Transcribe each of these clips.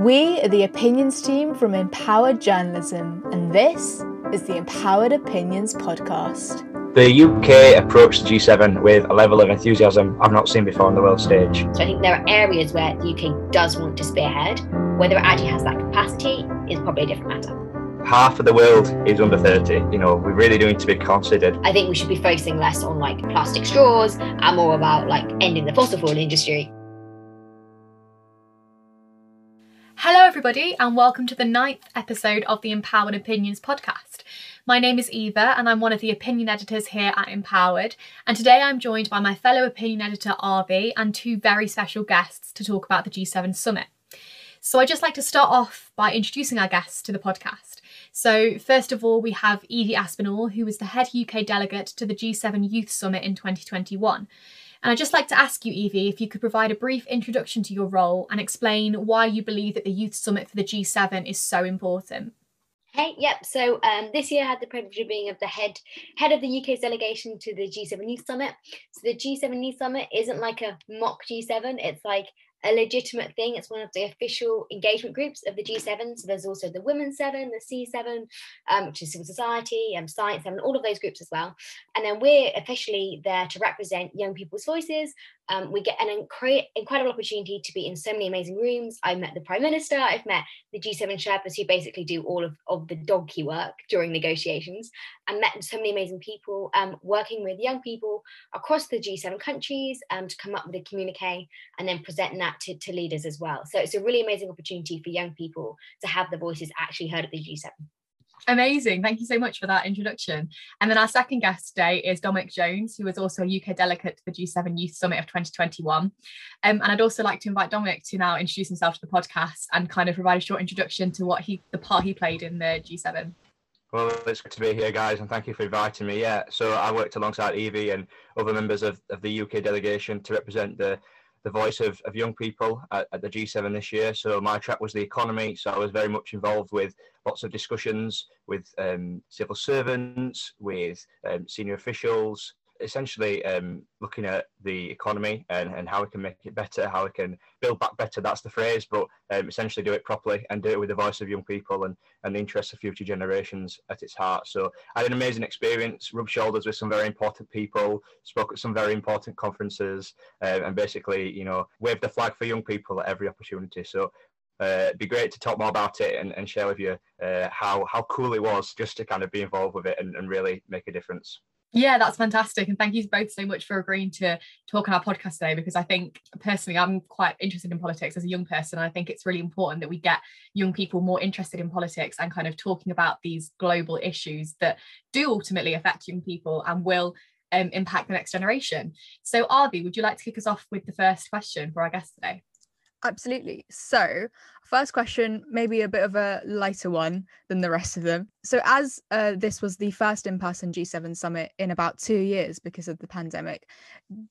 We are the opinions team from Empowered Journalism, and this is the Empowered Opinions podcast. The UK approached the G7 with a level of enthusiasm I've not seen before on the world stage. So I think there are areas where the UK does want to spearhead. Whether it actually has that capacity is probably a different matter. Half of the world is under 30. You know, we really do need to be considered. I think we should be focusing less on like plastic straws and more about like ending the fossil fuel industry. Hello, everybody, and welcome to the ninth episode of the Empowered Opinions podcast. My name is Eva, and I'm one of the opinion editors here at Empowered. And today I'm joined by my fellow opinion editor, Arvi, and two very special guests to talk about the G7 summit. So I'd just like to start off by introducing our guests to the podcast. So, first of all, we have Evie Aspinall, who was the head UK delegate to the G7 Youth Summit in 2021. And I'd just like to ask you, Evie, if you could provide a brief introduction to your role and explain why you believe that the Youth Summit for the G7 is so important. Hey, yep. So um, this year I had the privilege of being of the head head of the UK's delegation to the G7 Youth Summit. So the G7 Youth Summit isn't like a mock G7; it's like a legitimate thing. It's one of the official engagement groups of the G7. So there's also the Women's Seven, the C7, um, which is civil society, and um, Science Seven, all of those groups as well. And then we're officially there to represent young people's voices. Um, we get an incre- incredible opportunity to be in so many amazing rooms. I met the Prime Minister. I've met the G7 Sherpas who basically do all of, of the donkey work during negotiations and met so many amazing people um, working with young people across the G7 countries um, to come up with a communique and then presenting that to, to leaders as well. So it's a really amazing opportunity for young people to have their voices actually heard at the G7. Amazing. Thank you so much for that introduction. And then our second guest today is Dominic Jones, who is also a UK delegate to the G7 Youth Summit of 2021. Um, and I'd also like to invite Dominic to now introduce himself to the podcast and kind of provide a short introduction to what he, the part he played in the G7. Well, it's good to be here, guys, and thank you for inviting me. Yeah, so I worked alongside Evie and other members of, of the UK delegation to represent the the voice of, of young people at, at, the G7 this year. So my track was the economy. So I was very much involved with lots of discussions with um, civil servants, with um, senior officials, essentially um, looking at the economy and, and how we can make it better, how we can build back better. That's the phrase, but um, essentially do it properly and do it with the voice of young people and, and the interests of future generations at its heart. So I had an amazing experience, rubbed shoulders with some very important people, spoke at some very important conferences, uh, and basically, you know, waved the flag for young people at every opportunity. So uh, it'd be great to talk more about it and, and share with you uh, how how cool it was just to kind of be involved with it and, and really make a difference. Yeah, that's fantastic. And thank you both so much for agreeing to talk on our podcast today because I think personally I'm quite interested in politics as a young person. I think it's really important that we get young people more interested in politics and kind of talking about these global issues that do ultimately affect young people and will um, impact the next generation. So, Arvi, would you like to kick us off with the first question for our guest today? Absolutely. So, first question, maybe a bit of a lighter one than the rest of them. So, as uh, this was the first in person G7 summit in about two years because of the pandemic,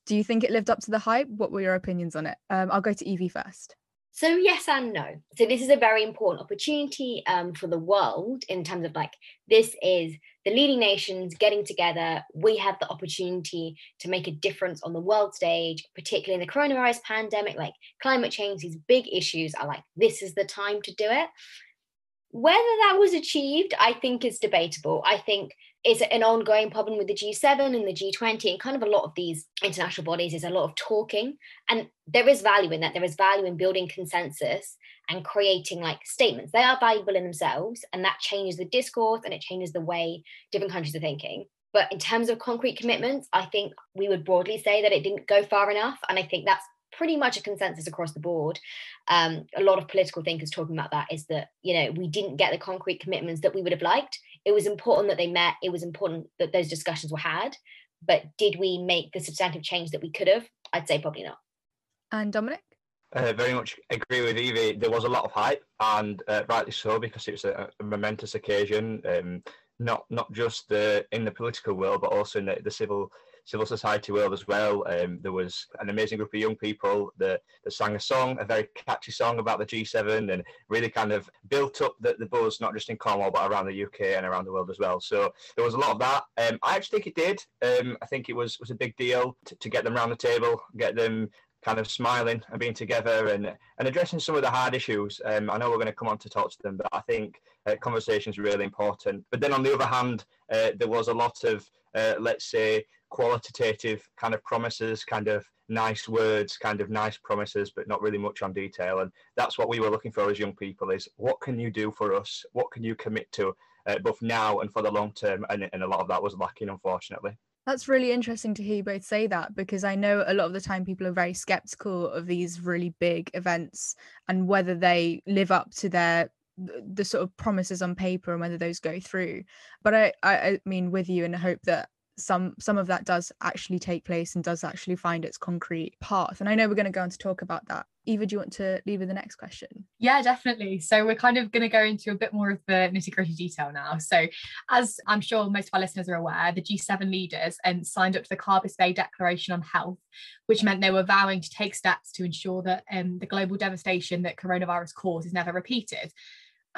do you think it lived up to the hype? What were your opinions on it? Um, I'll go to Evie first. So yes and no. So this is a very important opportunity um, for the world in terms of like this is the leading nations getting together. We have the opportunity to make a difference on the world stage, particularly in the coronavirus pandemic, like climate change. These big issues are like this is the time to do it. Whether that was achieved, I think is debatable. I think it's an ongoing problem with the G7 and the G20 and kind of a lot of these international bodies is a lot of talking. And there is value in that. There is value in building consensus and creating like statements. They are valuable in themselves, and that changes the discourse and it changes the way different countries are thinking. But in terms of concrete commitments, I think we would broadly say that it didn't go far enough. And I think that's pretty much a consensus across the board. Um, a lot of political thinkers talking about that is that, you know, we didn't get the concrete commitments that we would have liked it was important that they met it was important that those discussions were had but did we make the substantive change that we could have i'd say probably not and dominic uh, very much agree with Evie. There was a lot of hype, and uh, rightly so, because it was a, a momentous occasion. Um, not not just the, in the political world, but also in the, the civil civil society world as well. Um, there was an amazing group of young people that, that sang a song, a very catchy song about the G7, and really kind of built up the, the buzz, not just in Cornwall, but around the UK and around the world as well. So there was a lot of that. Um, I actually think it did. Um, I think it was was a big deal to, to get them around the table, get them kind of smiling and being together and and addressing some of the hard issues. Um, I know we're going to come on to talk to them, but I think uh, conversation is really important. But then on the other hand, uh, there was a lot of uh, let's say qualitative kind of promises, kind of nice words, kind of nice promises, but not really much on detail. And that's what we were looking for as young people: is what can you do for us? What can you commit to, uh, both now and for the long term? And, and a lot of that was lacking, unfortunately. That's really interesting to hear you both say that because I know a lot of the time people are very skeptical of these really big events and whether they live up to their the sort of promises on paper and whether those go through. But I, I, I mean with you and hope that some some of that does actually take place and does actually find its concrete path. And i know we're going to go on to talk about that. Eva do you want to leave with the next question? Yeah definitely. So we're kind of going to go into a bit more of the nitty gritty detail now. So as i'm sure most of our listeners are aware the g7 leaders and um, signed up to the carbis bay declaration on health which meant they were vowing to take steps to ensure that um, the global devastation that coronavirus caused is never repeated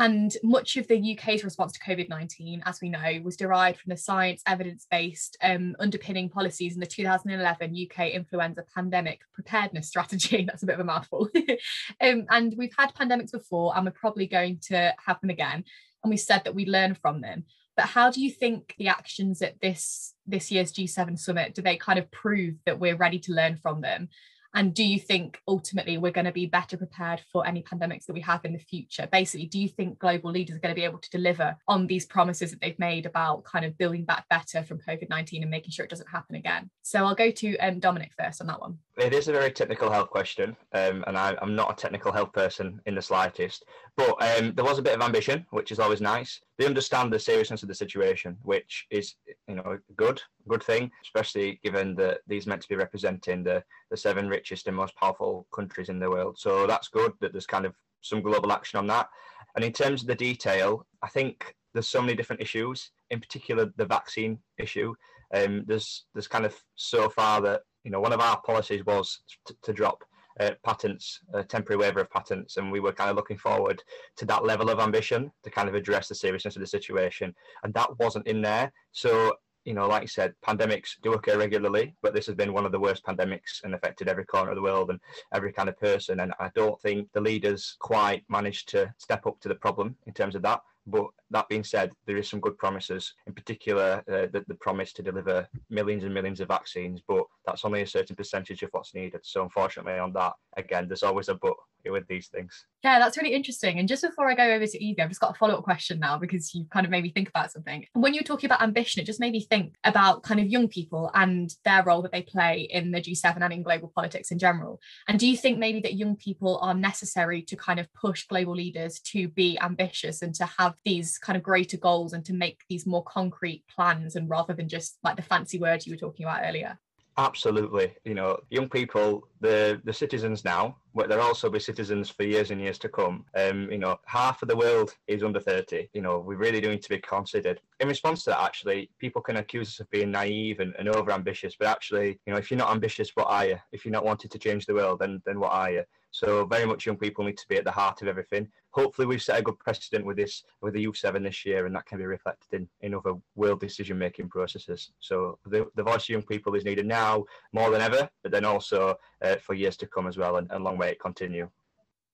and much of the UK's response to COVID 19, as we know, was derived from the science evidence based um, underpinning policies in the 2011 UK influenza pandemic preparedness strategy. That's a bit of a mouthful. um, and we've had pandemics before, and we're probably going to have them again. And we said that we learn from them. But how do you think the actions at this this year's G7 summit do they kind of prove that we're ready to learn from them? And do you think ultimately we're going to be better prepared for any pandemics that we have in the future? Basically, do you think global leaders are going to be able to deliver on these promises that they've made about kind of building back better from COVID 19 and making sure it doesn't happen again? So I'll go to um, Dominic first on that one. It is a very technical health question, um, and I, am not a technical health person in the slightest. But um, there was a bit of ambition, which is always nice. They understand the seriousness of the situation, which is, you know, good, good thing, especially given that these meant to be representing the the seven richest and most powerful countries in the world. So that's good that there's kind of some global action on that. And in terms of the detail, I think there's so many different issues. In particular, the vaccine issue. Um, there's there's kind of so far that you know one of our policies was t- to drop uh, patents, a temporary waiver of patents, and we were kind of looking forward to that level of ambition to kind of address the seriousness of the situation, and that wasn't in there. So you know, like I said, pandemics do occur regularly, but this has been one of the worst pandemics and affected every corner of the world and every kind of person. And I don't think the leaders quite managed to step up to the problem in terms of that. But that being said, there is some good promises, in particular, uh, the, the promise to deliver millions and millions of vaccines, but that's only a certain percentage of what's needed. So, unfortunately, on that, again, there's always a but with these things. Yeah, that's really interesting. And just before I go over to Evie, I've just got a follow up question now because you kind of made me think about something. When you're talking about ambition, it just made me think about kind of young people and their role that they play in the G7 and in global politics in general. And do you think maybe that young people are necessary to kind of push global leaders to be ambitious and to have these kind of greater goals and to make these more concrete plans and rather than just like the fancy words you were talking about earlier? Absolutely. You know, young people, the the citizens now, but they'll also be citizens for years and years to come. Um, you know, half of the world is under 30. You know, we really do need to be considered. In response to that, actually, people can accuse us of being naive and, and over ambitious, but actually, you know, if you're not ambitious, what are you? If you're not wanting to change the world, then then what are you? So very much young people need to be at the heart of everything. Hopefully we've set a good precedent with this with the U7 this year and that can be reflected in, in other world decision making processes. So the, the voice of young people is needed now more than ever, but then also uh, for years to come as well and, and long way it continue.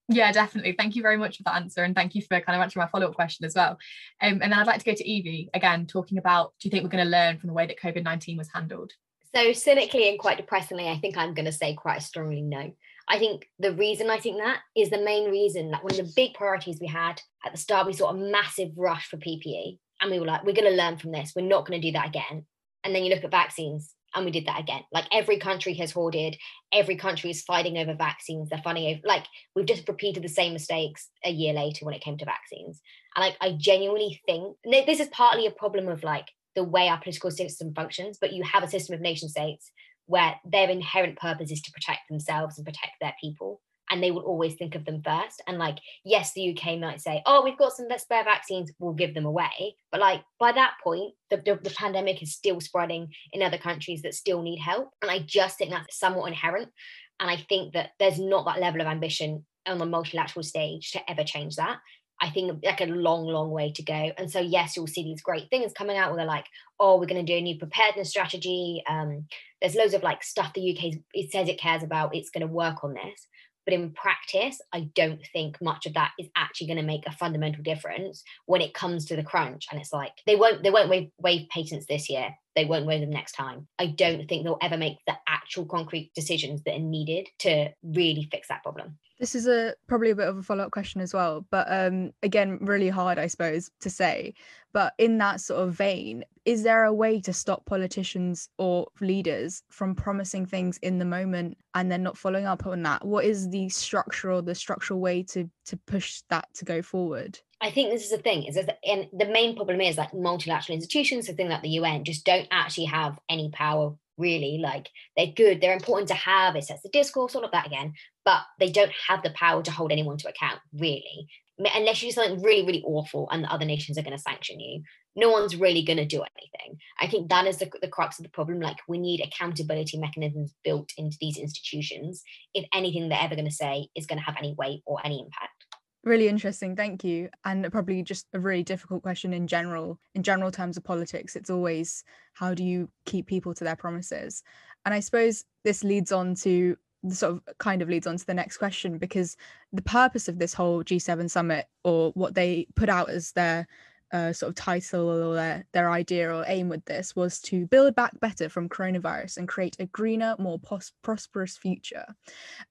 Yeah, definitely. Thank you very much for that answer. And thank you for kind of answering my follow up question as well. Um, and then I'd like to go to Evie again, talking about do you think we're going to learn from the way that COVID 19 was handled? So, cynically and quite depressingly, I think I'm going to say quite strongly no. I think the reason I think that is the main reason that one of the big priorities we had at the start, we saw a massive rush for PPE. And we were like, we're going to learn from this. We're not going to do that again. And then you look at vaccines, and we did that again. Like every country has hoarded, every country is fighting over vaccines. They're fighting over, like, we've just repeated the same mistakes a year later when it came to vaccines. And like, I genuinely think this is partly a problem of like the way our political system functions, but you have a system of nation states where their inherent purpose is to protect themselves and protect their people and they will always think of them first. And like yes the uk might say oh we've got some spare vaccines we'll give them away. But like by that point the, the, the, pandemic is still spreading in other countries that still need help. And i just think that's somewhat inherent. And i think that there's not that level of ambition on the multilateral stage to ever change that I think like a long, long way to go. And so, yes, you'll see these great things coming out where they're like, oh, we're going to do a new preparedness strategy. Um, there's loads of like stuff the UK it says it cares about. It's going to work on this. But in practice, I don't think much of that is actually going to make a fundamental difference when it comes to the crunch. And it's like they won't they won't waive, waive patents this year. They won't waive them next time. I don't think they'll ever make the actual concrete decisions that are needed to really fix that problem. This is a probably a bit of a follow up question as well, but um, again, really hard, I suppose, to say. But in that sort of vein, is there a way to stop politicians or leaders from promising things in the moment and then not following up on that? What is the structural, the structural way to to push that to go forward? I think this is the thing is that, and the main problem is like multilateral institutions, the thing like the UN, just don't actually have any power really like they're good they're important to have it sets the discourse all of that again but they don't have the power to hold anyone to account really. Unless you do something really really awful and the other nations are going to sanction you no one's really going to do anything. I think that is the, the crux of the problem like we need accountability mechanisms built into these institutions if anything they're ever going to say is going to have any weight or any impact. Really interesting thank you. And probably just a really difficult question in general in general terms of politics it's always how do you keep people to their promises? And i suppose this leads on to sort of kind of leads on to the next question because the purpose of this whole G7 summit or what they put out as their uh, sort of title or their, their idea or aim with this was to build back better from coronavirus and create a greener, more pos- prosperous future.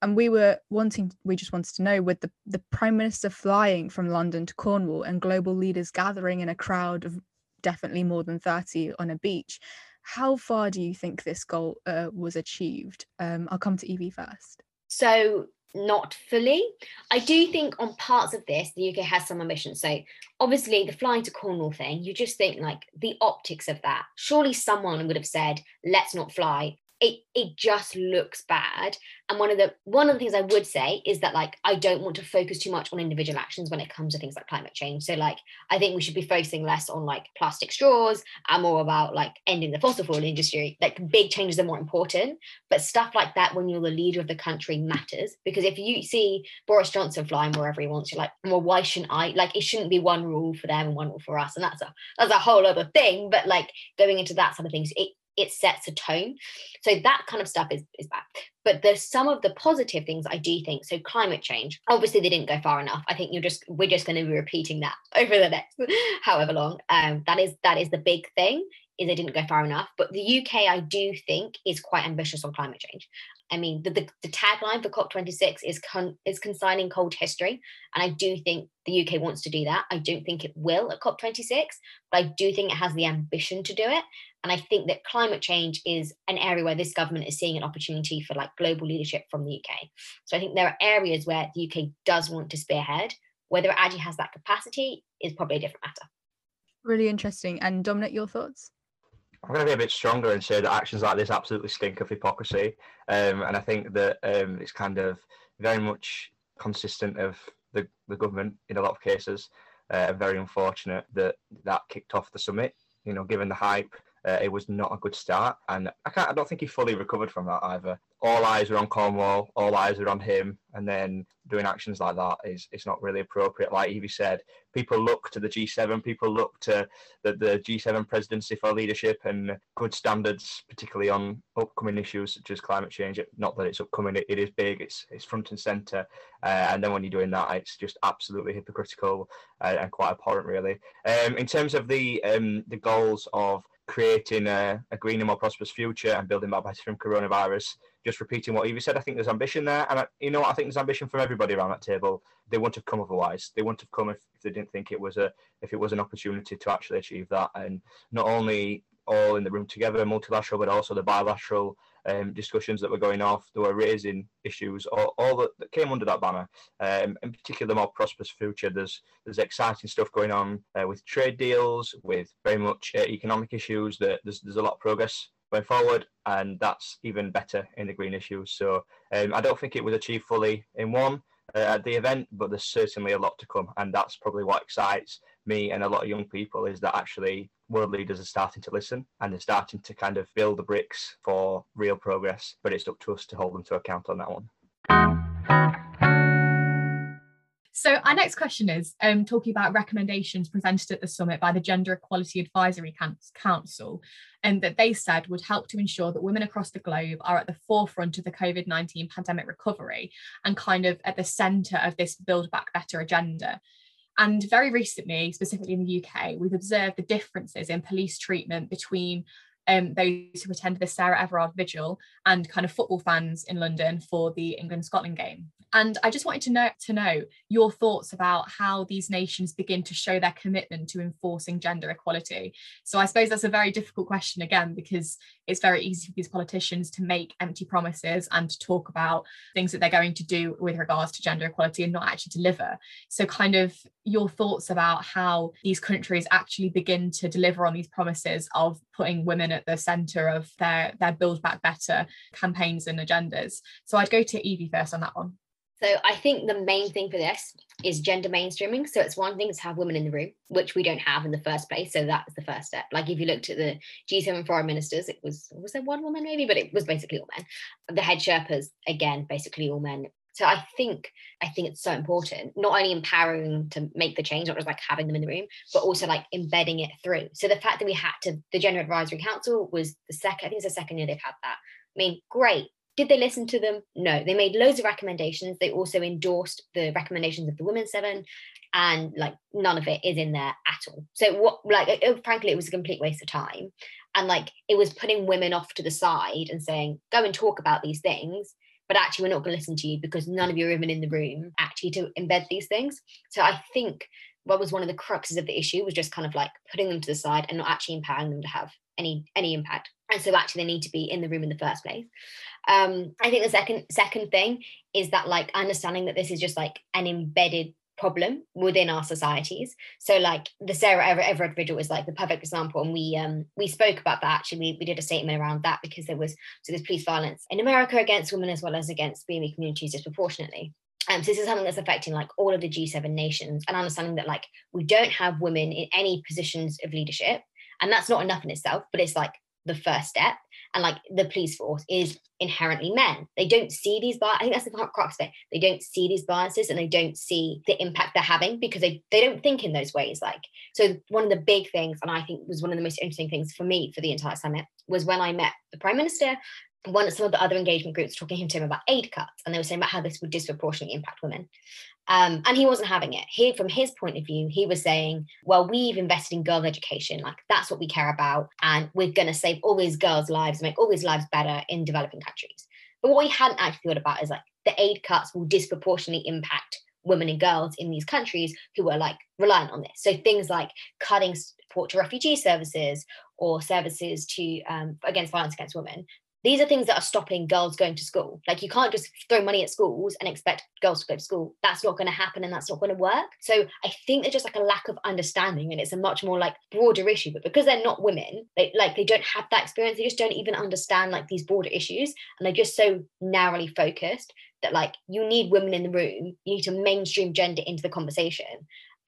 And we were wanting, we just wanted to know with the, the Prime Minister flying from London to Cornwall and global leaders gathering in a crowd of definitely more than 30 on a beach. How far do you think this goal uh, was achieved? Um, I'll come to Evie first. So not fully. I do think on parts of this, the UK has some ambition. So obviously the flying to Cornwall thing, you just think like the optics of that. Surely someone would have said, let's not fly it it just looks bad. And one of the one of the things i would say is that like i don't want to focus too much on individual actions when it comes to things like climate change. So like i think we should be focusing less on like plastic straws and more about like ending the fossil fuel industry. Like big changes are more important but stuff like that when you're the leader of the country matters. Because if you see boris johnson flying wherever he wants you're like well why shouldn't i? Like it shouldn't be one rule for them and one rule for us. And that's a that's a whole other thing. But like going into that sort of things it it sets a tone. So that kind of stuff is, is bad. But there's some of the positive things I do think. So climate change, obviously they didn't go far enough. I think you're just we're just going to be repeating that over the next however long. Um, that is that is the big thing is they didn't go far enough. But the UK, I do think, is quite ambitious on climate change. I mean, the, the, the tagline for COP26 is con, is consigning cold history, and I do think the UK wants to do that. I don't think it will at COP26, but I do think it has the ambition to do it. And I think that climate change is an area where this government is seeing an opportunity for like global leadership from the UK. So I think there are areas where the UK does want to spearhead. Whether it actually has that capacity is probably a different matter. Really interesting. And Dominic, your thoughts? I'm going to be a bit stronger and say that actions like this absolutely stink of hypocrisy. Um, and I think that um, it's kind of very much consistent of the, the government in a lot of cases. Uh, very unfortunate that that kicked off the summit. You know, given the hype uh, it was not a good start, and I can't. I don't think he fully recovered from that either. All eyes are on Cornwall. All eyes are on him, and then doing actions like that is is not really appropriate. Like Evie said, people look to the G7. People look to the, the G7 presidency for leadership and good standards, particularly on upcoming issues such as climate change. Not that it's upcoming; it, it is big. It's it's front and center. Uh, and then when you're doing that, it's just absolutely hypocritical uh, and quite abhorrent, really. Um, in terms of the um, the goals of creating a, a greener, more prosperous future and building back better from coronavirus. Just repeating what Evie said, I think there's ambition there, and I, you know what? I think there's ambition from everybody around that table. They wouldn't have come otherwise. They wouldn't have come if, if they didn't think it was a if it was an opportunity to actually achieve that. And not only all in the room together, multilateral, but also the bilateral um, discussions that were going off. They were raising issues, all, all that, that, came under that banner. Um, in particular, the more prosperous future. There's there's exciting stuff going on uh, with trade deals, with very much uh, economic issues. That there's there's a lot of progress going forward, and that's even better in the green issues. So um, I don't think it was achieved fully in one uh, at the event, but there's certainly a lot to come, and that's probably what excites me and a lot of young people is that actually world leaders are starting to listen and they're starting to kind of build the bricks for real progress. But it's up to us to hold them to account on that one. So our next question is um, talking about recommendations presented at the summit by the Gender Equality Advisory Council, and that they said would help to ensure that women across the globe are at the forefront of the COVID 19 pandemic recovery and kind of at the centre of this Build Back Better agenda. And very recently, specifically in the UK, we've observed the differences in police treatment between um, those who attended the Sarah Everard Vigil and kind of football fans in London for the England Scotland game. And I just wanted to know to know your thoughts about how these nations begin to show their commitment to enforcing gender equality. So I suppose that's a very difficult question again because it's very easy for these politicians to make empty promises and to talk about things that they're going to do with regards to gender equality and not actually deliver. So kind of your thoughts about how these countries actually begin to deliver on these promises of putting women at the center of their their build back better campaigns and agendas. So I'd go to Evie first on that one. So I think the main thing for this is gender mainstreaming. So it's one thing to have women in the room, which we don't have in the first place. So that's the first step. Like if you looked at the G7 foreign ministers, it was was there one woman maybe, but it was basically all men. The head Sherpas, again, basically all men. So I think I think it's so important, not only empowering to make the change, not just like having them in the room, but also like embedding it through. So the fact that we had to, the Gender Advisory Council was the second, I think it's the second year they've had that. I mean, great. Did they listen to them? No. They made loads of recommendations. They also endorsed the recommendations of the Women's Seven, and like none of it is in there at all. So what, like, it, it, frankly, it was a complete waste of time, and like it was putting women off to the side and saying, "Go and talk about these things." But actually, we're not going to listen to you because none of you are even in the room actually to embed these things. So I think what was one of the cruxes of the issue was just kind of like putting them to the side and not actually empowering them to have any any impact and so actually they need to be in the room in the first place um i think the second second thing is that like understanding that this is just like an embedded problem within our societies. So like the sarah everard vigil was like the perfect example and we um we spoke about that actually. We, we did a statement around that because there was so there's police violence in america against women as well as against BME communities disproportionately. Um, so this is something that's affecting like all of the G7 nations and understanding that like we don't have women in any positions of leadership and that's not enough in itself but it's like the first step and like the police force is inherently men. They don't see these biases i think that's the crux of it. They don't see these biases and they don't see the impact they're having because they, they don't think in those ways like. So one of the big things and i think was one of the most interesting things for me for the entire summit was when i met the prime minister one of some of the other engagement groups talking to him about aid cuts and they were saying about how this would disproportionately impact women um, and he wasn't having it. He, from his point of view, he was saying, "Well, we've invested in girl education, like that's what we care about, and we're going to save all these girls' lives, make all these lives better in developing countries." But what he hadn't actually thought about is like the aid cuts will disproportionately impact women and girls in these countries who are like reliant on this. So things like cutting support to refugee services or services to um, against violence against women these are things that are stopping girls going to school. Like you can't just throw money at schools and expect girls to go to school. That's not going to happen and that's not going to work. So I think there's just like a lack of understanding and it's a much more like broader issue. But because they're not women, they like they don't have that experience. They just don't even understand like these broader issues. And they're just so narrowly focused that like you need women in the room. You need to mainstream gender into the conversation.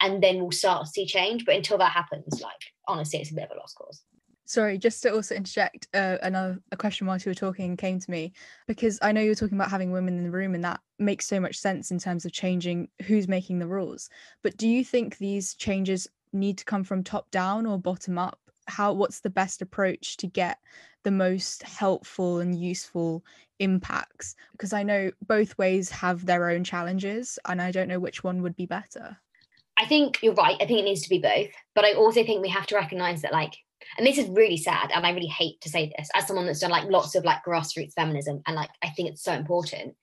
And then we'll start to see change. But until that happens, like honestly, it's a bit of a lost cause sorry just to also interject uh, another a question while you were talking came to me because i know you were talking about having women in the room and that makes so much sense in terms of changing who's making the rules. But do you think these changes need to come from top down or bottom up? How what's the best approach to get the most helpful and useful impacts? Because i know both ways have their own challenges and i don't know which one would be better. I think you're right. I think it needs to be both but i also think we have to recognize that like and this is really sad and i really hate to say this as someone that's done like lots of like grassroots feminism and like i think it's so important.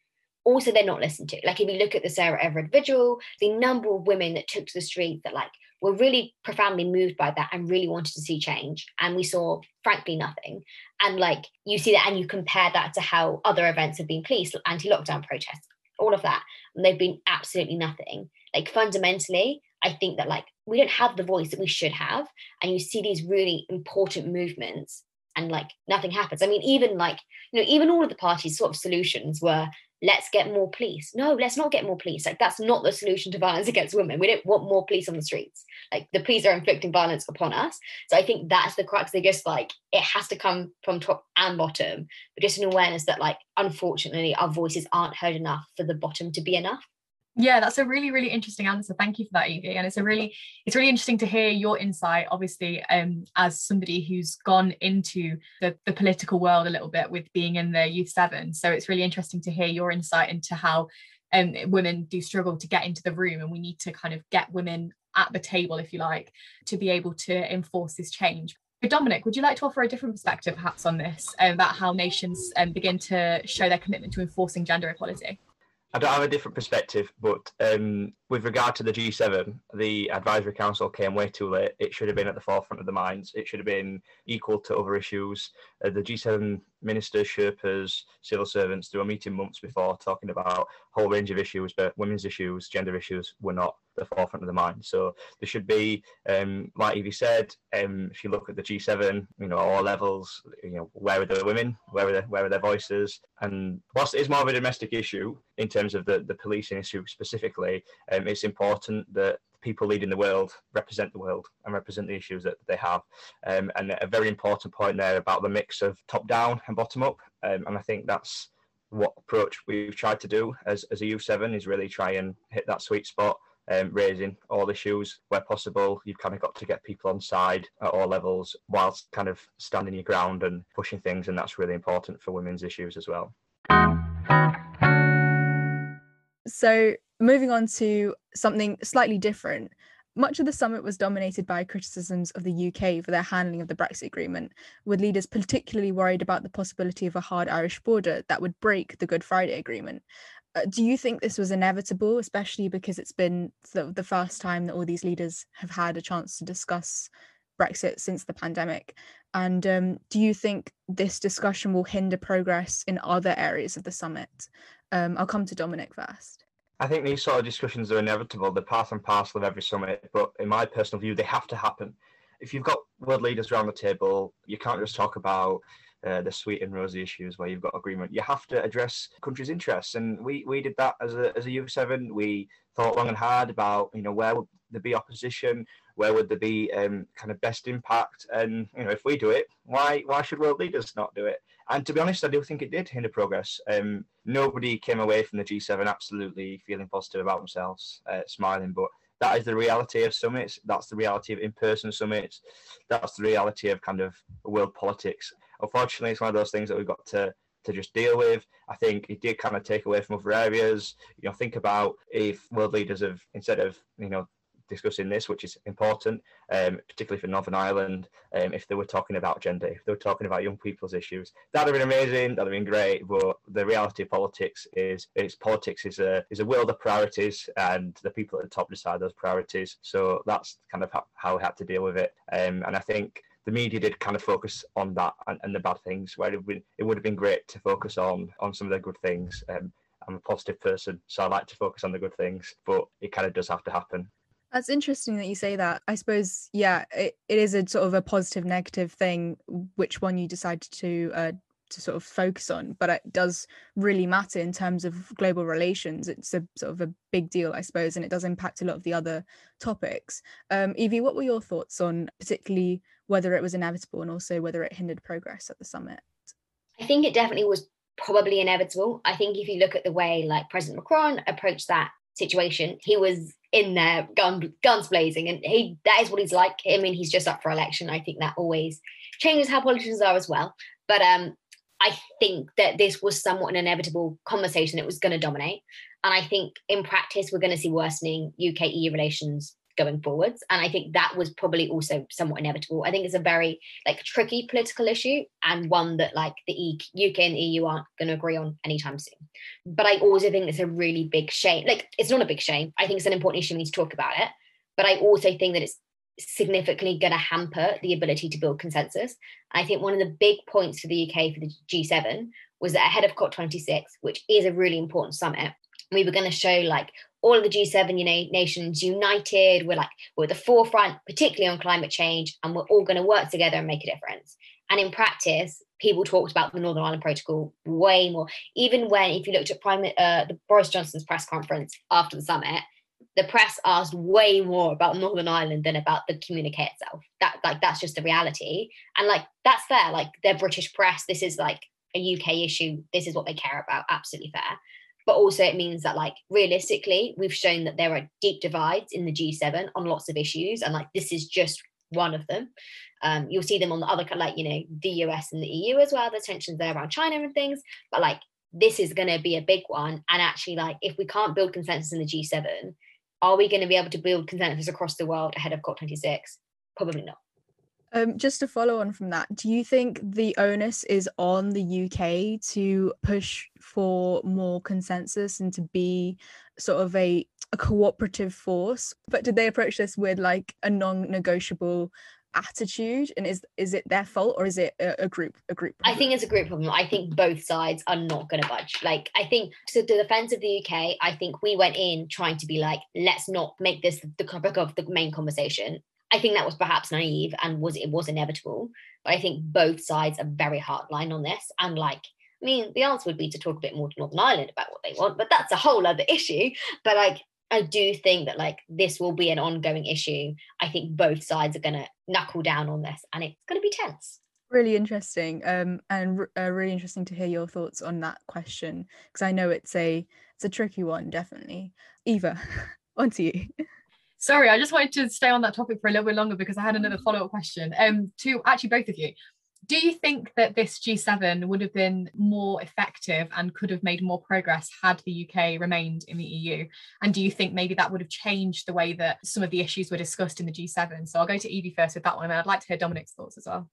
Also they're not listened to. Like if you look at the sarah everard vigil the number of women that took to the street that like were really profoundly moved by that and really wanted to see change and we saw frankly nothing. And like you see that and you compare that to how other events have been policed anti-lockdown protests all of that and they've been absolutely nothing. Like fundamentally I think that like we don't have the voice that we should have. And you see these really important movements and like nothing happens. I mean, even like, you know, even all of the parties' sort of solutions were let's get more police. No, let's not get more police. Like that's not the solution to violence against women. We don't want more police on the streets. Like the police are inflicting violence upon us. So I think that's the crux. They just like it has to come from top and bottom, but just an awareness that like unfortunately our voices aren't heard enough for the bottom to be enough. Yeah, that's a really, really interesting answer. Thank you for that, Evie. And it's a really, it's really interesting to hear your insight, obviously, um, as somebody who's gone into the, the political world a little bit with being in the Youth Seven. So it's really interesting to hear your insight into how um, women do struggle to get into the room, and we need to kind of get women at the table, if you like, to be able to enforce this change. Dominic, would you like to offer a different perspective, perhaps, on this um, about how nations um, begin to show their commitment to enforcing gender equality? I don't have a different perspective, but um, with regard to the G7, the advisory council came way too late. It should have been at the forefront of the minds. It should have been equal to other issues. Uh, the G7 ministers, Sherpas, civil servants, they were meeting months before talking about a whole range of issues, but women's issues, gender issues were not the forefront of the mind. So there should be, um, like Evie said, um, if you look at the G7, you know, all levels, you know, where are the women, where are the, where are their voices, and whilst it is more of a domestic issue in terms of the the policing issue specifically, um, it's important that people leading the world represent the world and represent the issues that they have. Um, and a very important point there about the mix of top down and bottom up. Um, and I think that's what approach we've tried to do as, as a U7 is really try and hit that sweet spot um, raising all issues where possible. You've kind of got to get people on side at all levels whilst kind of standing your ground and pushing things, and that's really important for women's issues as well. So, moving on to something slightly different. Much of the summit was dominated by criticisms of the UK for their handling of the Brexit agreement, with leaders particularly worried about the possibility of a hard Irish border that would break the Good Friday Agreement. Uh, do you think this was inevitable, especially because it's been the, the first time that all these leaders have had a chance to discuss Brexit since the pandemic? And um, do you think this discussion will hinder progress in other areas of the summit? Um, I'll come to Dominic first. I think these sort of discussions are inevitable. They're part and parcel of every summit, but in my personal view, they have to happen. If you've got world leaders around the table, you can't just talk about uh, the sweet and rosy issues where you've got agreement. You have to address countries' interests, and we we did that as a as a U seven. We thought long and hard about you know where would there be opposition, where would there be um, kind of best impact, and you know if we do it, why why should world leaders not do it? And to be honest, I do think it did hinder progress. Um, nobody came away from the G7 absolutely feeling positive about themselves, uh, smiling, but that is the reality of summits. That's the reality of in-person summits. That's the reality of kind of world politics unfortunately, it's one of those things that we've got to to just deal with. I think it did kind of take away from other areas. You know, think about if world leaders have instead of you know discussing this, which is important, um, particularly for Northern Ireland, um, if they were talking about gender, if they were talking about young people's issues, that'd have been amazing, that'd have been great. But the reality of politics is, is politics is a is a world of priorities, and the people at the top decide those priorities. So that's kind of how, how we had to deal with it. Um, and I think the media did kind of focus on that and, and the bad things, where it would, it would have been great to focus on on some of the good things. Um, I'm a positive person, so I like to focus on the good things, but it kind of does have to happen. That's interesting that you say that. I suppose, yeah, it, it is a sort of a positive negative thing, which one you decide to uh, to sort of focus on, but it does really matter in terms of global relations. It's a sort of a big deal, I suppose, and it does impact a lot of the other topics. Um, Evie, what were your thoughts on particularly whether it was inevitable and also whether it hindered progress at the summit? I think it definitely was probably inevitable. I think if you look at the way like President Macron approached that situation, he was in there gun, guns blazing and he that is what he's like. I mean, he's just up for election. I think that always changes how politicians are as well. But um I think that this was somewhat an inevitable conversation that was going to dominate. And I think in practice, we're going to see worsening UK EU relations going forwards. And I think that was probably also somewhat inevitable. I think it's a very like tricky political issue and one that like the UK and the EU aren't going to agree on anytime soon. But I also think it's a really big shame. Like it's not a big shame. I think it's an important issue. We need to talk about it. But I also think that it's significantly going to hamper the ability to build consensus. I think one of the big points for the UK for the G7 was that ahead of COP26, which is a really important summit, we were going to show like all the G7 you know, nations united. We're like, we're at the forefront, particularly on climate change, and we're all going to work together and make a difference. And in practice, people talked about the Northern Ireland Protocol way more. Even when, if you looked at Prime, uh, the Boris Johnson's press conference after the summit, the press asked way more about Northern Ireland than about the communique itself. That like that's just the reality. And like that's fair. Like they're British press. This is like a UK issue. This is what they care about. Absolutely fair. But also it means that like realistically we've shown that there are deep divides in the g7 on lots of issues and like this is just one of them. Um, you'll see them on the other like you know the us and the eu as well. The tensions there around china and things. But like this is going to be a big one. And actually like if we can't build consensus in the g7 are we going to be able to build consensus across the world ahead of cop26 probably not um, just to follow on from that, do you think the onus is on the UK to push for more consensus and to be sort of a, a cooperative force? But did they approach this with like a non-negotiable attitude and is is it their fault or is it a, a group a group problem? i think it's a group problem i think both sides are not going to budge like i think to the defense of the uk i think we went in trying to be like let's not make this the topic of the main conversation I think that was perhaps naive and was it was inevitable. But I think both sides are very hardline on this. And like, I mean, the answer would be to talk a bit more to Northern Ireland about what they want, but that's a whole other issue. But like, I do think that like this will be an ongoing issue. I think both sides are going to knuckle down on this, and it's going to be tense. Really interesting, um, and uh, really interesting to hear your thoughts on that question because I know it's a it's a tricky one, definitely. Eva, on to you. Sorry, I just wanted to stay on that topic for a little bit longer because I had another follow up question. Um, to actually both of you, do you think that this G7 would have been more effective and could have made more progress had the UK remained in the EU? And do you think maybe that would have changed the way that some of the issues were discussed in the G7? So I'll go to Evie first with that one, and I'd like to hear Dominic's thoughts as well.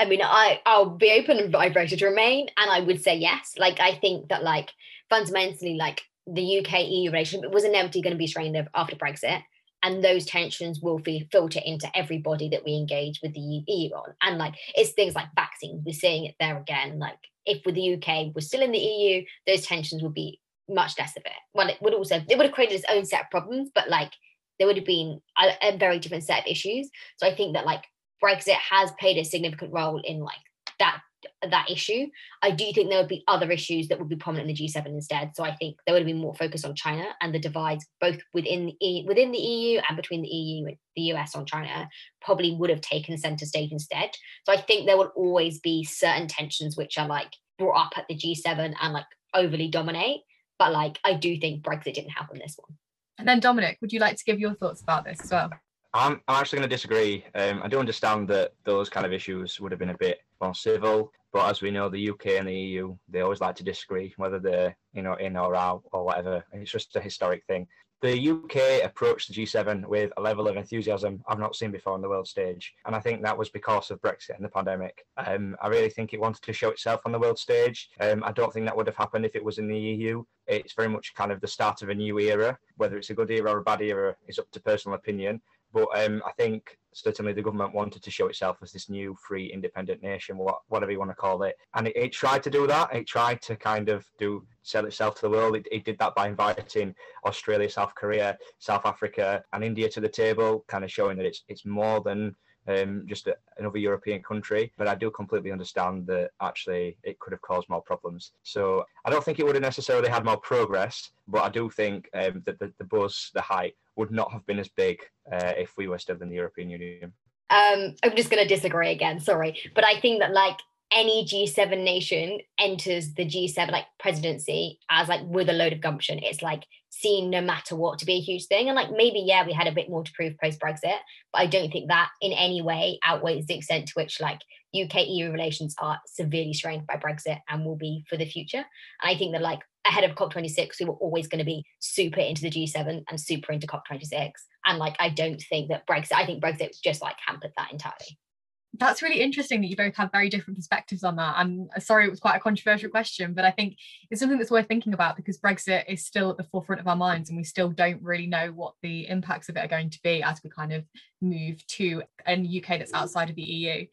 I mean, I I'll be open and I voted to remain, and I would say yes. Like I think that like fundamentally, like the UK EU relationship was inevitably going to be strained after Brexit and those tensions will be filter into everybody that we engage with the EU on. And like it's things like vaccines, we're seeing it there again. Like if with the UK we're still in the EU, those tensions would be much less of it. Well, it would also it would have created its own set of problems, but like there would have been a, a very different set of issues. So I think that like Brexit has played a significant role in like that that issue. I do think there would be other issues that would be prominent in the G7 instead. So I think there would have been more focus on China and the divides both within the e, within the EU and between the EU and the US on China probably would have taken center stage instead. So I think there will always be certain tensions which are like brought up at the G7 and like overly dominate. But like I do think Brexit didn't help on this one. And then Dominic, would you like to give your thoughts about this as well? I'm, I'm actually going to disagree. Um, I do understand that those kind of issues would have been a bit more civil, but as we know, the UK and the EU, they always like to disagree, whether they're you know in or out or whatever. It's just a historic thing. The UK approached the G7 with a level of enthusiasm I've not seen before on the world stage, and I think that was because of Brexit and the pandemic. Um, I really think it wanted to show itself on the world stage. Um, I don't think that would have happened if it was in the EU. It's very much kind of the start of a new era. Whether it's a good era or a bad era is up to personal opinion. But um, I think certainly the government wanted to show itself as this new, free, independent nation, whatever you want to call it. And it, it tried to do that. It tried to kind of do sell itself to the world. It, it, did that by inviting Australia, South Korea, South Africa, and India to the table, kind of showing that it's it's more than um, just a, another European country. But I do completely understand that actually it could have caused more problems. So I don't think it would have necessarily had more progress, but I do think um, that the, the buzz, the hype, would not have been as big uh, if we were still in the European Union. Um, I'm just going to disagree again. Sorry, but I think that like any G7 nation enters the G7 like presidency as like with a load of gumption. It's like seen no matter what to be a huge thing. And like maybe, yeah, we had a bit more to prove post Brexit, but I don't think that in any way outweighs the extent to which like UK EU relations are severely strained by Brexit and will be for the future. And I think that like ahead of COP26, we were always going to be super into the G7 and super into COP26. And like I don't think that Brexit, I think Brexit just like hampered that entirely that's really interesting that you both have very different perspectives on that. I'm uh, sorry it was quite a controversial question, but I think it's something that's worth thinking about because Brexit is still at the forefront of our minds and we still don't really know what the impacts of it are going to be as we kind of move to a UK that's outside of the EU.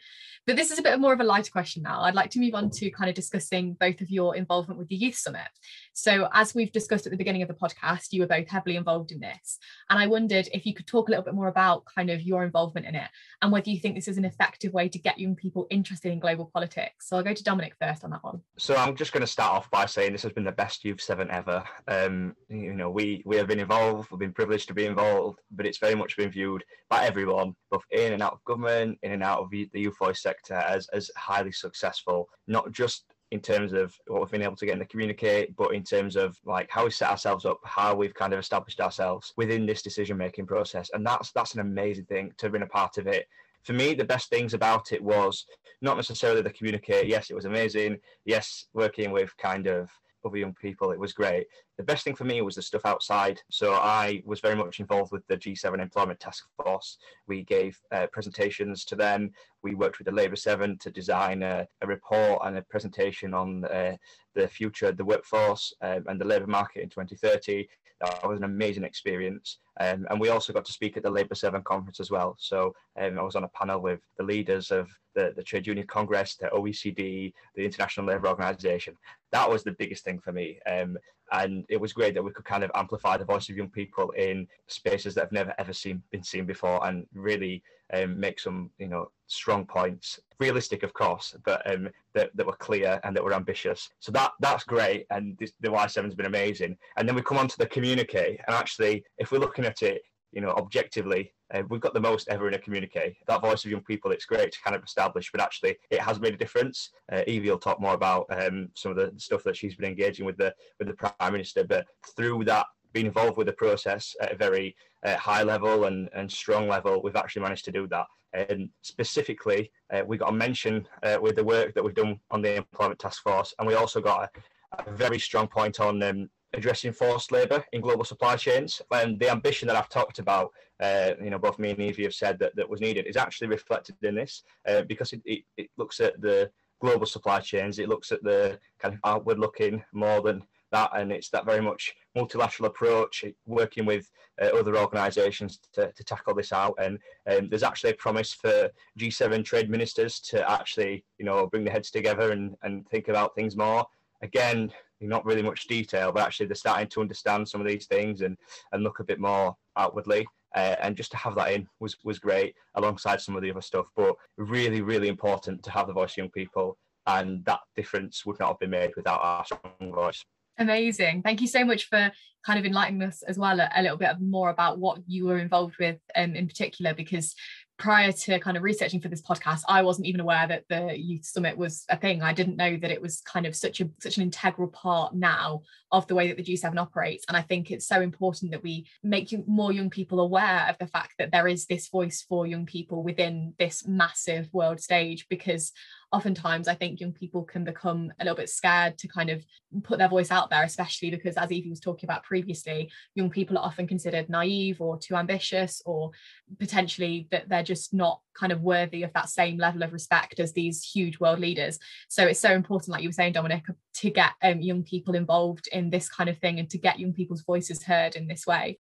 But this is a bit more of a lighter question now. I'd like to move on to kind of discussing both of your involvement with the Youth Summit. So, as we've discussed at the beginning of the podcast, you were both heavily involved in this. And I wondered if you could talk a little bit more about kind of your involvement in it and whether you think this is an effective way to get young people interested in global politics. So, I'll go to Dominic first on that one. So, I'm just going to start off by saying this has been the best Youth 7 ever. Um, you know, we, we have been involved, we've been privileged to be involved, but it's very much been viewed by everyone, both in and out of government, in and out of the youth voice sector, as, as highly successful, not just in terms of what we've been able to get in the communique, but in terms of like how we set ourselves up, how we've kind of established ourselves within this decision making process. And that's that's an amazing thing to have been a part of it. For me, the best things about it was not necessarily the communique. Yes, it was amazing. Yes, working with kind of other young people. It was great. The best thing for me was the stuff outside. So I was very much involved with the G7 Employment Task Force. We gave uh, presentations to them. We worked with the Labour 7 to design a, a report and a presentation on uh, the future of the workforce um, and the labour market in 2030. That was an amazing experience. Um, and we also got to speak at the Labour 7 conference as well. So um, I was on a panel with the leaders of the, the Trade Union Congress, the OECD, the International Labour Organization. That was the biggest thing for me. Um, and it was great that we could kind of amplify the voice of young people in spaces that have never ever seen been seen before and really um, make some you know strong points realistic of course but um, that, that were clear and that were ambitious. So that that's great. And this, the y7's been amazing. And then we come on to the communique and actually if we're looking at it you know objectively uh, we've got the most ever in a communique. That voice of young people, it's great to kind of establish, but actually it has made a difference. Uh, Evie will talk more about um, some of the stuff that she's been engaging with the with the prime minister, but through that being involved with the process at a very uh, high level and, and strong level, we've actually managed to do that. And specifically, uh, we got a mention uh, with the work that we've done on the employment task force, and we also got a, a very strong point on um, addressing forced labour in global supply chains. And the ambition that I've talked about, uh, you know, both me and Evie have said that, that was needed is actually reflected in this uh, because it, it, it, looks at the global supply chains, it looks at the kind of outward looking more than that, and it's that very much multilateral approach, working with uh, other organisations to, to tackle this out. And um, there's actually a promise for G7 trade ministers to actually, you know, bring their heads together and, and think about things more. Again, not really much detail, but actually they're starting to understand some of these things and and look a bit more outwardly. Uh, and just to have that in was was great alongside some of the other stuff. But really, really important to have the voice of young people, and that difference would not have been made without our strong voice. Amazing. Thank you so much for kind of enlightening us as well a, a little bit more about what you were involved with um, in particular, because prior to kind of researching for this podcast i wasn't even aware that the youth summit was a thing. I didn't know that it was kind of such a such an integral part now of the way that the g7 operates. And i think it's so important that we make more young people aware of the fact that there is this voice for young people within this massive world stage because oftentimes I think young people can become a little bit scared to kind of put their voice out there, especially because, as Evie was talking about previously, young people are often considered naive or too ambitious, or potentially that they're just not kind of worthy of that same level of respect as these huge world leaders. So it's so important, like you were saying, Dominic, to get um, young people involved in this kind of thing and to get young people's voices heard in this way.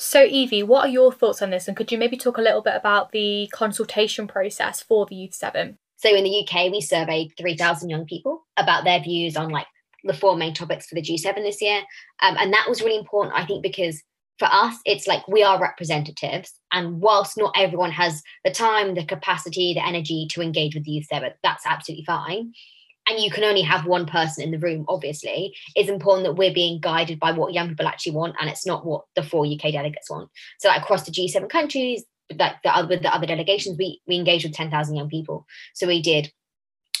So, Evie, what are your thoughts on this? And could you maybe talk a little bit about the consultation process for the Youth 7? So, in the UK, we surveyed 3,000 young people about their views on like the four main topics for the G7 this year. Um, and that was really important, I think, because for us, it's like we are representatives. And whilst not everyone has the time, the capacity, the energy to engage with the Youth 7, that's absolutely fine and you can only have one person in the room, obviously, it's important that we're being guided by what young people actually want and it's not what the four UK delegates want. So like across the G7 countries, like the other with the other delegations, we we engaged with 10,000 young people. So we did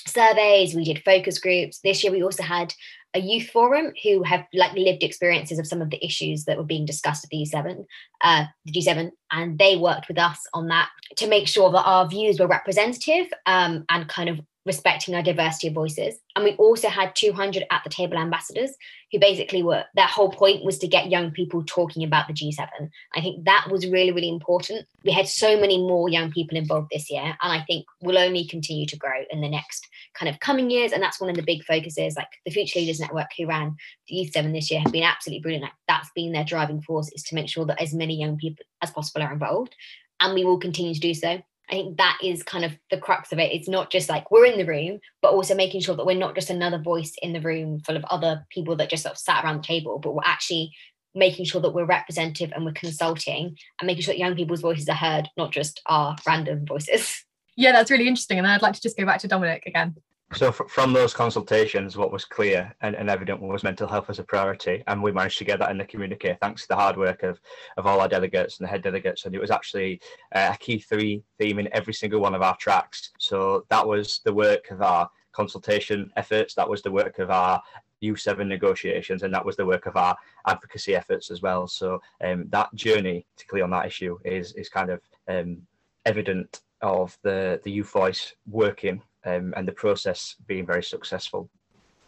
surveys, we did focus groups. This year we also had a youth forum who have like lived experiences of some of the issues that were being discussed at the G7, uh, the G7, and they worked with us on that to make sure that our views were representative um, and kind of respecting our diversity of voices. And we also had 200 at the table ambassadors who basically were, their whole point was to get young people talking about the G7. I think that was really, really important. We had so many more young people involved this year. And I think will only continue to grow in the next kind of coming years. And that's one of the big focuses, like the Future Leaders Network, who ran the Youth 7 this year, have been absolutely brilliant. Like that's been their driving force is to make sure that as many young people as possible are involved. And we will continue to do so. I think that is kind of the crux of it. It's not just like we're in the room, but also making sure that we're not just another voice in the room full of other people that just sort of sat around the table, but we're actually making sure that we're representative and we're consulting and making sure that young people's voices are heard, not just our random voices. Yeah, that's really interesting. And I'd like to just go back to Dominic again. So from those consultations, what was clear and, and evident was mental health as a priority, and we managed to get that in the communique thanks to the hard work of, of all our delegates and the head delegates. And it was actually uh, a key three theme in every single one of our tracks. So that was the work of our consultation efforts, that was the work of our U7 negotiations, and that was the work of our advocacy efforts as well. So um, that journey, particularly on that issue, is is kind of um, evident of the the youth voice working um, and the process being very successful.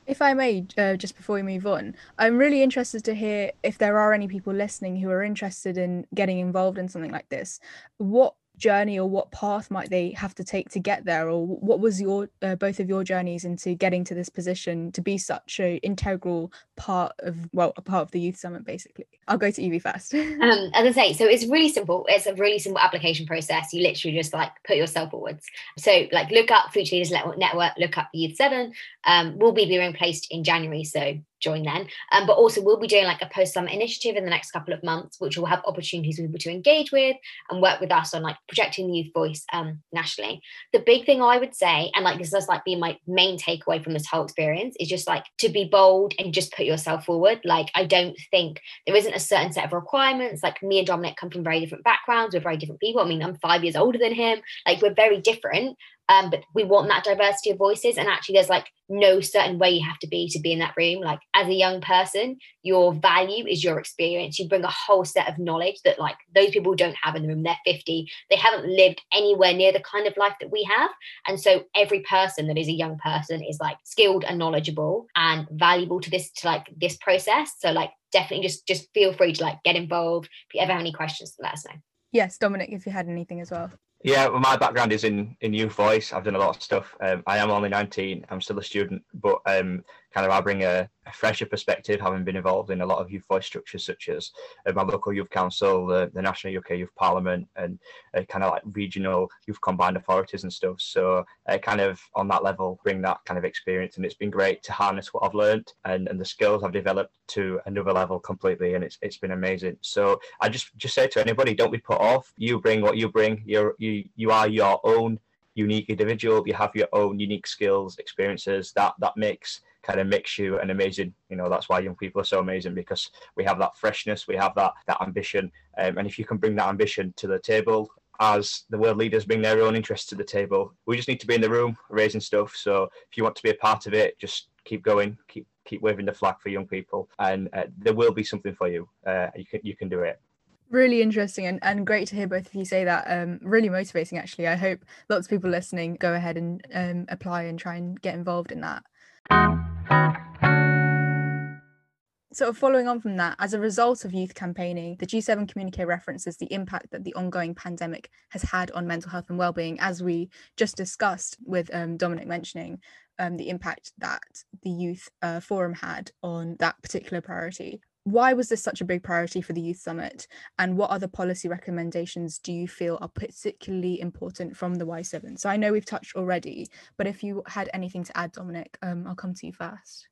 If I may, uh, just before we move on, I'm really interested to hear if there are any people listening who are interested in getting involved in something like this. What journey or what path might they have to take to get there? Or what was your uh, both of your journeys into getting to this position to be such an integral part of well a part of the youth summit basically? I'll go to evie first. Um, as i say so it's really simple. It's a really simple application process. You literally just like put yourself forwards. So like look up future leaders network look up youth 7 um, will be being placed in january so join then. Um, but also, we'll be doing like a post summit initiative in the next couple of months, which will have opportunities for people to engage with and work with us on like projecting the youth voice um, nationally. The big thing I would say, and like this does like be my main takeaway from this whole experience, is just like to be bold and just put yourself forward. Like, I don't think there isn't a certain set of requirements. Like, me and Dominic come from very different backgrounds, we're very different people. I mean, I'm five years older than him. Like, we're very different. Um, but we want that diversity of voices. And actually, there's like no certain way you have to be to be in that room. Like as a young person, your value is your experience. You bring a whole set of knowledge that like those people don't have in the room. They're 50. They haven't lived anywhere near the kind of life that we have. And so every person that is a young person is like skilled and knowledgeable and valuable to this to like this process. So like definitely just just feel free to like get involved. If you ever have any questions, let us know. Yes, Dominic, if you had anything as well. Yeah, well, my background is in in youth voice. I've done a lot of stuff. Um, I am only 19. I'm still a student, but um, kind of I bring a, a, fresher perspective, having been involved in a lot of youth voice structures, such as uh, my local youth council, the, the National UK Youth Parliament, and uh, kind of like regional youth combined authorities and stuff. So, uh, kind of on that level, bring that kind of experience, and it's been great to harness what I've learned and, and the skills I've developed to another level completely, and it's it's been amazing. So, I just just say to anybody, don't be put off. You bring what you bring. You're you you are your own unique individual. You have your own unique skills, experiences. That that makes kind of makes you an amazing you know that's why young people are so amazing because we have that freshness we have that that ambition. Um, and if you can bring that ambition to the table as the world leaders bring their own interests to the table we just need to be in the room raising stuff. So if you want to be a part of it just keep going keep keep waving the flag for young people and uh, there will be something for you. Uh, you can you can do it. Really interesting and, and great to hear both of you say that. Um really motivating actually. I hope lots of people listening go ahead and um, apply and try and get involved in that Of following on from that, as a result of youth campaigning, the G7 communique references the impact that the ongoing pandemic has had on mental health and well-being, as we just discussed with um, Dominic mentioning um, the impact that the youth uh, forum had on that particular priority why was this such a big priority for the Youth Summit? And what other policy recommendations do you feel are particularly important from the Y7? So I know we've touched already, but if you had anything to add, Dominic, um, I'll come to you first.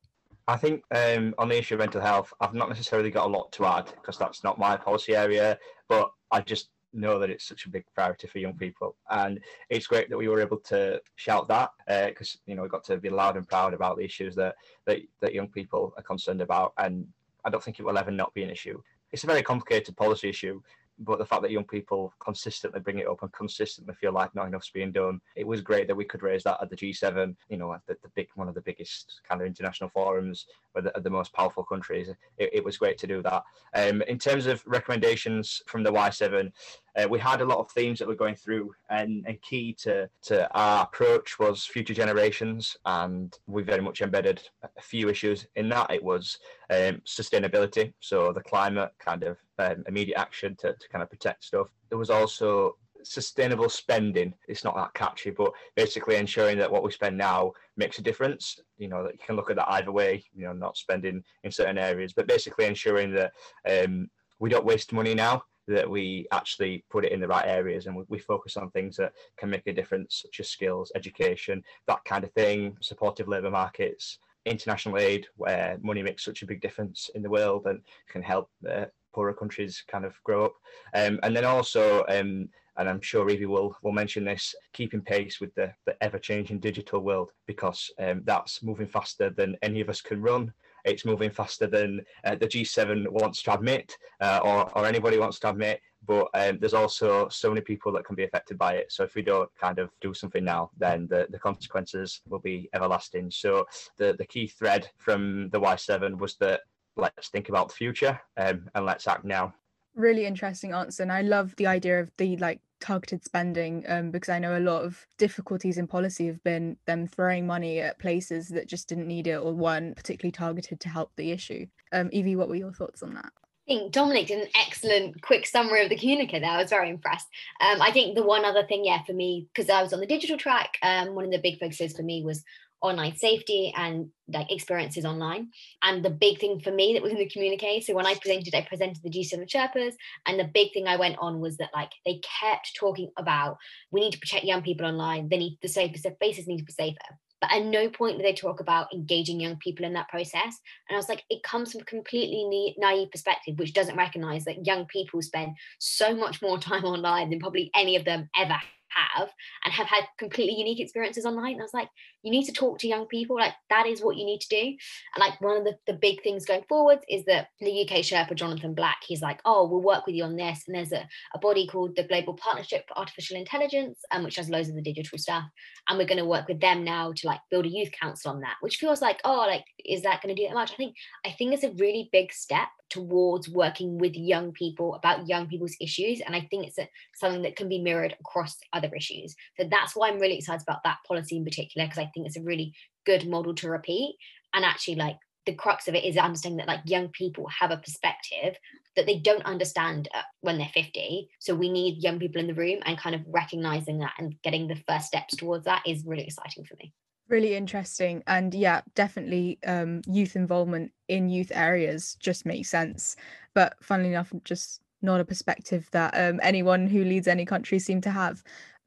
I think um, on the issue of mental health, I've not necessarily got a lot to add because that's not my policy area, but I just know that it's such a big priority for young people and it's great that we were able to shout that because uh, you know we got to be loud and proud about the issues that, that that young people are concerned about and I don't think it will ever not be an issue. It's a very complicated policy issue, but the fact that young people consistently bring it up and consistently feel like not enough's being done, it was great that we could raise that at the G7. You know, the, the big one of the biggest kind of international forums with the, the most powerful countries. It, it, was great to do that. Um, in terms of recommendations from the Y7, uh, we had a lot of themes that we're going through, and, and key to, to our approach was future generations, and we very much embedded a few issues in that. It was um, sustainability, so the climate kind of um, immediate action to, to kind of protect stuff. There was also sustainable spending. It's not that catchy, but basically ensuring that what we spend now makes a difference. You know, that you can look at that either way, you know, not spending in certain areas, but basically ensuring that um, we don't waste money now that we actually put it in the right areas and we, we, focus on things that can make a difference, such as skills, education, that kind of thing, supportive labour markets, international aid, where money makes such a big difference in the world and can help uh, poorer countries kind of grow up. Um, and then also, um, and I'm sure Evie will will mention this, keeping pace with the, the ever changing digital world because um, that's moving faster than any of us can run. It's moving faster than uh, the G7 wants to admit, uh, or, or anybody wants to admit. But um, there's also so many people that can be affected by it. So if we don't kind of do something now, then the, the consequences will be everlasting. So the, the key thread from the Y7 was that let's think about the future um, and let's act now really interesting answer and i love the idea of the like targeted spending um, because I know a lot of difficulties in policy have been them throwing money at places that just didn't need it or weren't particularly targeted to help the issue. Um, Evie, what were your thoughts on that? I think Dominic did an excellent quick summary of the communique there. I was very impressed. Um, I think the one other thing, yeah, for me, because I was on the digital track, um, one of the big focuses for me was online safety and like experiences online. And the big thing for me that was in the communique. So when I presented, I presented the G7 Sherpas, and the big thing I went on was that like they kept talking about we need to protect young people online. They need the safer spaces need to be safer. But at no point did they talk about engaging young people in that process. And I was like, it comes from a completely naive perspective, which doesn't recognize that young people spend so much more time online than probably any of them ever have and have had completely unique experiences online. And I was like, you need to talk to young people. Like that is what you need to do. And like one of the, the big things going forward is that the UK Sherpa, Jonathan Black, he's like, oh, we'll work with you on this. And there's a, a body called the Global Partnership for Artificial Intelligence, um, which has loads of the digital stuff. And we're going to work with them now to like build a youth council on that, which feels like, oh, like, is that going to do that much? I think, I think it's a really big step towards working with young people about young people's issues. And I think it's a, something that can be mirrored across other issues. So that's why I'm really excited about that policy in particular, because I think it's a really good model to repeat. And actually, like the crux of it is understanding that like young people have a perspective that they don't understand uh, when they're 50 so we need young people in the room and kind of recognizing that and getting the first steps towards that is really exciting for me. Really interesting. And yeah definitely um, youth involvement in youth areas just makes sense. But funnily enough just not a perspective that um, anyone who leads any country seem to have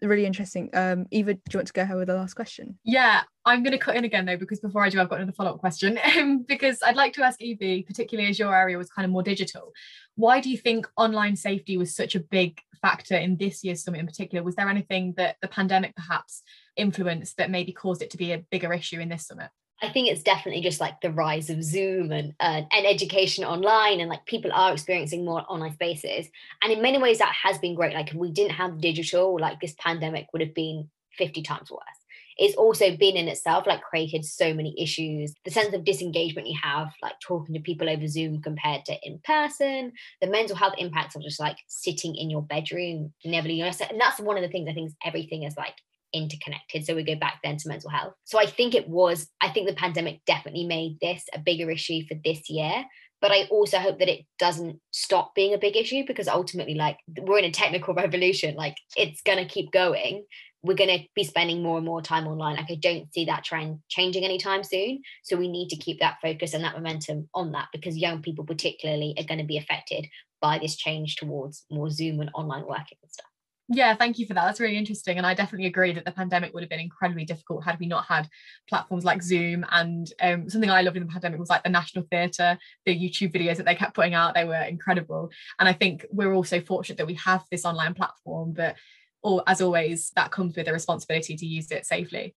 really interesting. Um eva do you want to go ahead with the last question? Yeah i'm going to cut in again though because before i do i've got another follow-up question. Um, because i'd like to ask evie particularly as your area was kind of more digital why do you think online safety was such a big factor in this year's summit in particular? Was there anything that the pandemic perhaps influence that maybe caused it to be a bigger issue in this summit? I think it's definitely just like the rise of Zoom and uh, and education online, and like people are experiencing more online spaces. And in many ways, that has been great. Like if we didn't have digital, like this pandemic would have been fifty times worse. It's also been in itself like created so many issues. The sense of disengagement you have, like talking to people over Zoom compared to in person, the mental health impacts of just like sitting in your bedroom, never leaving. And that's one of the things I think everything is like interconnected. So we go back then to mental health. So I think it was, I think the pandemic definitely made this a bigger issue for this year. But I also hope that it doesn't stop being a big issue because ultimately, like, we're in a technical revolution. Like, it's going to keep going. We're going to be spending more and more time online. Like, I don't see that trend changing anytime soon. So we need to keep that focus and that momentum on that because young people, particularly, are going to be affected by this change towards more Zoom and online working and stuff. Yeah, thank you for that. That's really interesting. And I definitely agree that the pandemic would have been incredibly difficult had we not had platforms like Zoom. And um, something I loved in the pandemic was like the National Theatre, the YouTube videos that they kept putting out. They were incredible. And I think we're also fortunate that we have this online platform, but or as always, that comes with a responsibility to use it safely.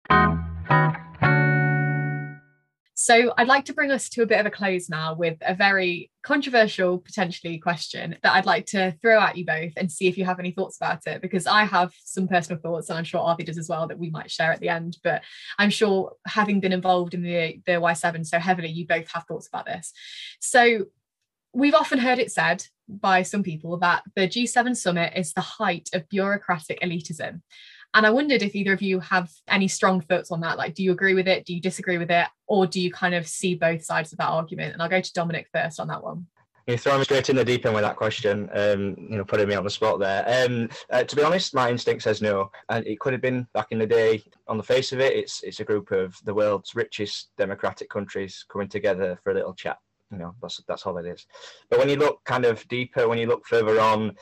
So I'd like to bring us to a bit of a close now with a very controversial, potentially question that I'd like to throw at you both and see if you have any thoughts about it, because I have some personal thoughts and I'm sure Arvi does as well that we might share at the end. But I'm sure having been involved in the, the Y7 so heavily, you both have thoughts about this. So we've often heard it said by some people that the G7 summit is the height of bureaucratic elitism. And I wondered if either of you have any strong thoughts on that. Like, do you agree with it? Do you disagree with it? Or do you kind of see both sides of that argument? And I'll go to Dominic first on that one. You throw me straight in the deep end with that question, um, you know, putting me on the spot there. Um, uh, to be honest, my instinct says no, and it could have been back in the day. On the face of it, it's it's a group of the world's richest democratic countries coming together for a little chat. You know, that's that's all it is. But when you look kind of deeper, when you look further on,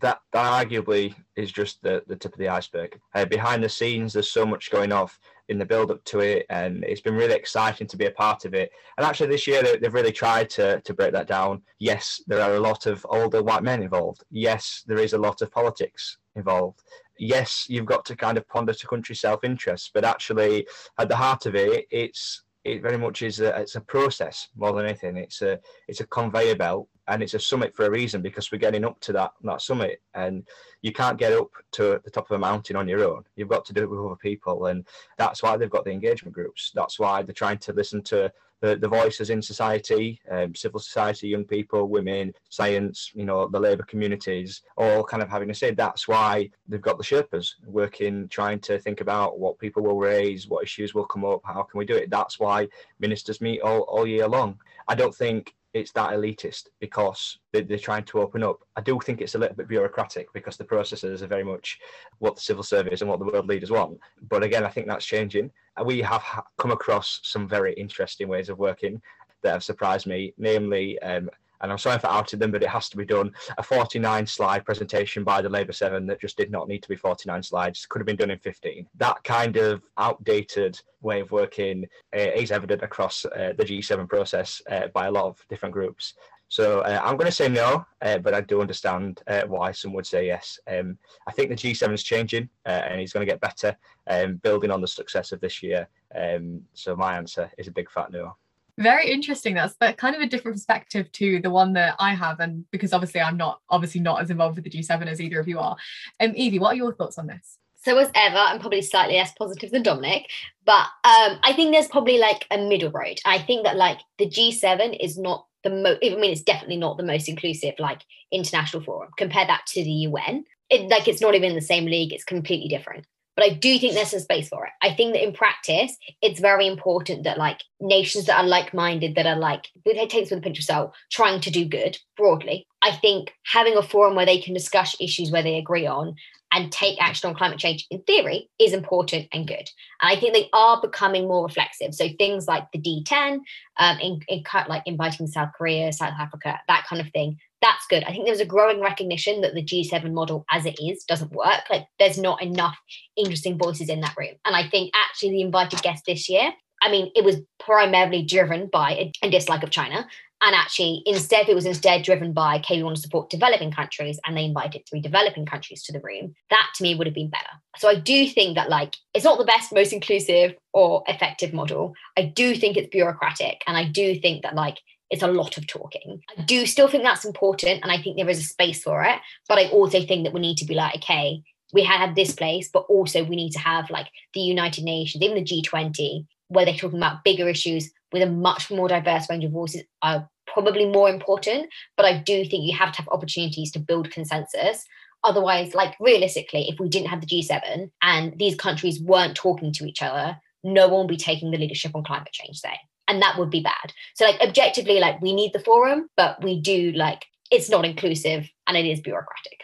that that arguably is just the, the tip of the iceberg. Uh, behind the scenes, there's so much going off in the build up to it, and it's been really exciting to be a part of it. And actually, this year they, have really tried to to break that down. Yes, there are a lot of older white men involved. Yes, there is a lot of politics involved. Yes, you've got to kind of ponder to country self interest, but actually, at the heart of it, it's it very much is a, it's a process more than anything. It's a it's a conveyor belt and it's a summit for a reason because we're getting up to that that summit and you can't get up to the top of a mountain on your own. You've got to do it with other people and that's why they've got the engagement groups. That's why they're trying to listen to the, the voices in society, um, civil society, young people, women, science, you know, the labour communities, all kind of having to say that's why they've got the Sherpas working, trying to think about what people will raise, what issues will come up, how can we do it. That's why ministers meet all, all year long. I don't think it's that elitist because they, are trying to open up. I do think it's a little bit bureaucratic because the processes are very much what the civil service and what the world leaders want. But again, I think that's changing. We have come across some very interesting ways of working that have surprised me, namely um, and I'm sorry for outing them, but it has to be done. A 49 slide presentation by the Labour 7 that just did not need to be 49 slides, could have been done in 15. That kind of outdated way of working uh, is evident across uh, the G7 process uh, by a lot of different groups. So uh, I'm going to say no, uh, but I do understand uh, why some would say yes. Um, I think the G7 is changing and he's going to get better, um, building on the success of this year. Um, so my answer is a big fat no. Very interesting. That's but kind of a different perspective to the one that I have, and because obviously I'm not obviously not as involved with the G7 as either of you are. Um, Evie, what are your thoughts on this? So as ever, I'm probably slightly less positive than Dominic, but um, I think there's probably like a middle road. I think that like the G7 is not the most. I mean, it's definitely not the most inclusive like international forum. Compare that to the UN. It, like it's not even in the same league. It's completely different but I do think there's a space for it. I think that in practice, it's very important that like nations that are like-minded, that are like it takes with a pinch of salt, trying to do good broadly. I think having a forum where they can discuss issues where they agree on and take action on climate change in theory is important and good. And I think they are becoming more reflexive. So things like the D10, um, in, in like inviting South Korea, South Africa, that kind of thing, that's good. I think there's a growing recognition that the G7 model as it is doesn't work. Like there's not enough interesting voices in that room. And I think actually the invited guest this year, I mean, it was primarily driven by a, a dislike of China. And actually, instead, it was instead driven by, okay, we want to support developing countries, and they invited three developing countries to the room. That to me would have been better. So I do think that, like, it's not the best, most inclusive or effective model. I do think it's bureaucratic. And I do think that, like, it's a lot of talking. I do still think that's important, and I think there is a space for it. But I also think that we need to be like, okay, we had this place, but also we need to have like the United Nations, even the G20, where they're talking about bigger issues with a much more diverse range of voices are probably more important. But I do think you have to have opportunities to build consensus. Otherwise, like realistically, if we didn't have the G7 and these countries weren't talking to each other, no one would be taking the leadership on climate change, say and that would be bad. So like objectively like we need the forum but we do like it's not inclusive and it is bureaucratic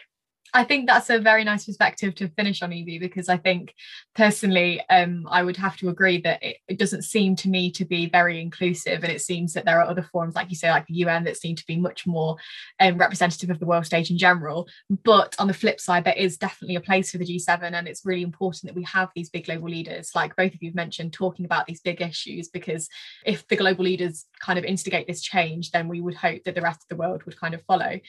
I think that's a very nice perspective to finish on, Evie, because I think personally, um, I would have to agree that it, it, doesn't seem to me to be very inclusive. And it seems that there are other forums, like you say, like the UN, that seem to be much more um, representative of the world stage in general. But on the flip side, there is definitely a place for the G7. And it's really important that we have these big global leaders, like both of you have mentioned, talking about these big issues, because if the global leaders kind of instigate this change, then we would hope that the rest of the world would kind of follow.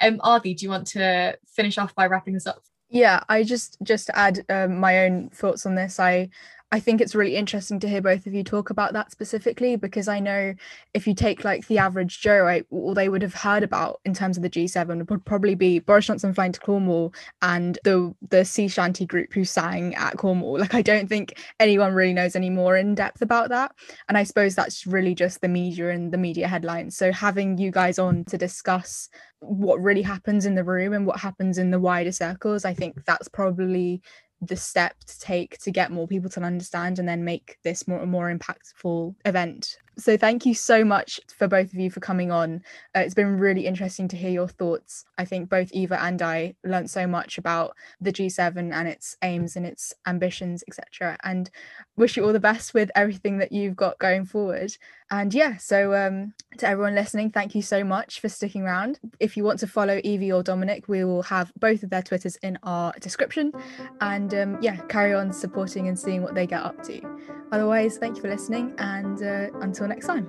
Um, Adi, do you want to finish off by wrapping this up? Yeah, I just just add um, my own thoughts on this. I I think it's really interesting to hear both of you talk about that specifically because I know if you take like the average Joe, right, all they would have heard about in terms of the G7 would probably be Boris Johnson flying to Cornwall and the the sea shanty group who sang at Cornwall. Like I don't think anyone really knows any more in depth about that. And I suppose that's really just the media and the media headlines. So having you guys on to discuss what really happens in the room and what happens in the wider circles, I think that's probably the step to take to get more people to understand and then make this more and more impactful event So, thank you so much for both of you for coming on. Uh, it's been really interesting to hear your thoughts. I think both Eva and I learned so much about the G7 and its aims and its ambitions, etc. And wish you all the best with everything that you've got going forward. And yeah, so um, to everyone listening, thank you so much for sticking around. If you want to follow Evie or Dominic, we will have both of their Twitters in our description. And um, yeah, carry on supporting and seeing what they get up to. Otherwise, thank you for listening, and uh, until next time.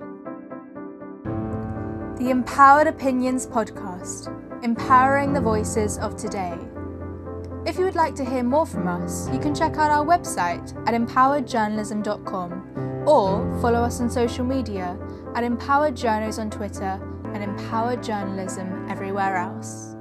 The Empowered Opinions Podcast, empowering the voices of today. If you would like to hear more from us, you can check out our website at empoweredjournalism.com or follow us on social media at Empowered Journos on Twitter and Empowered Journalism everywhere else.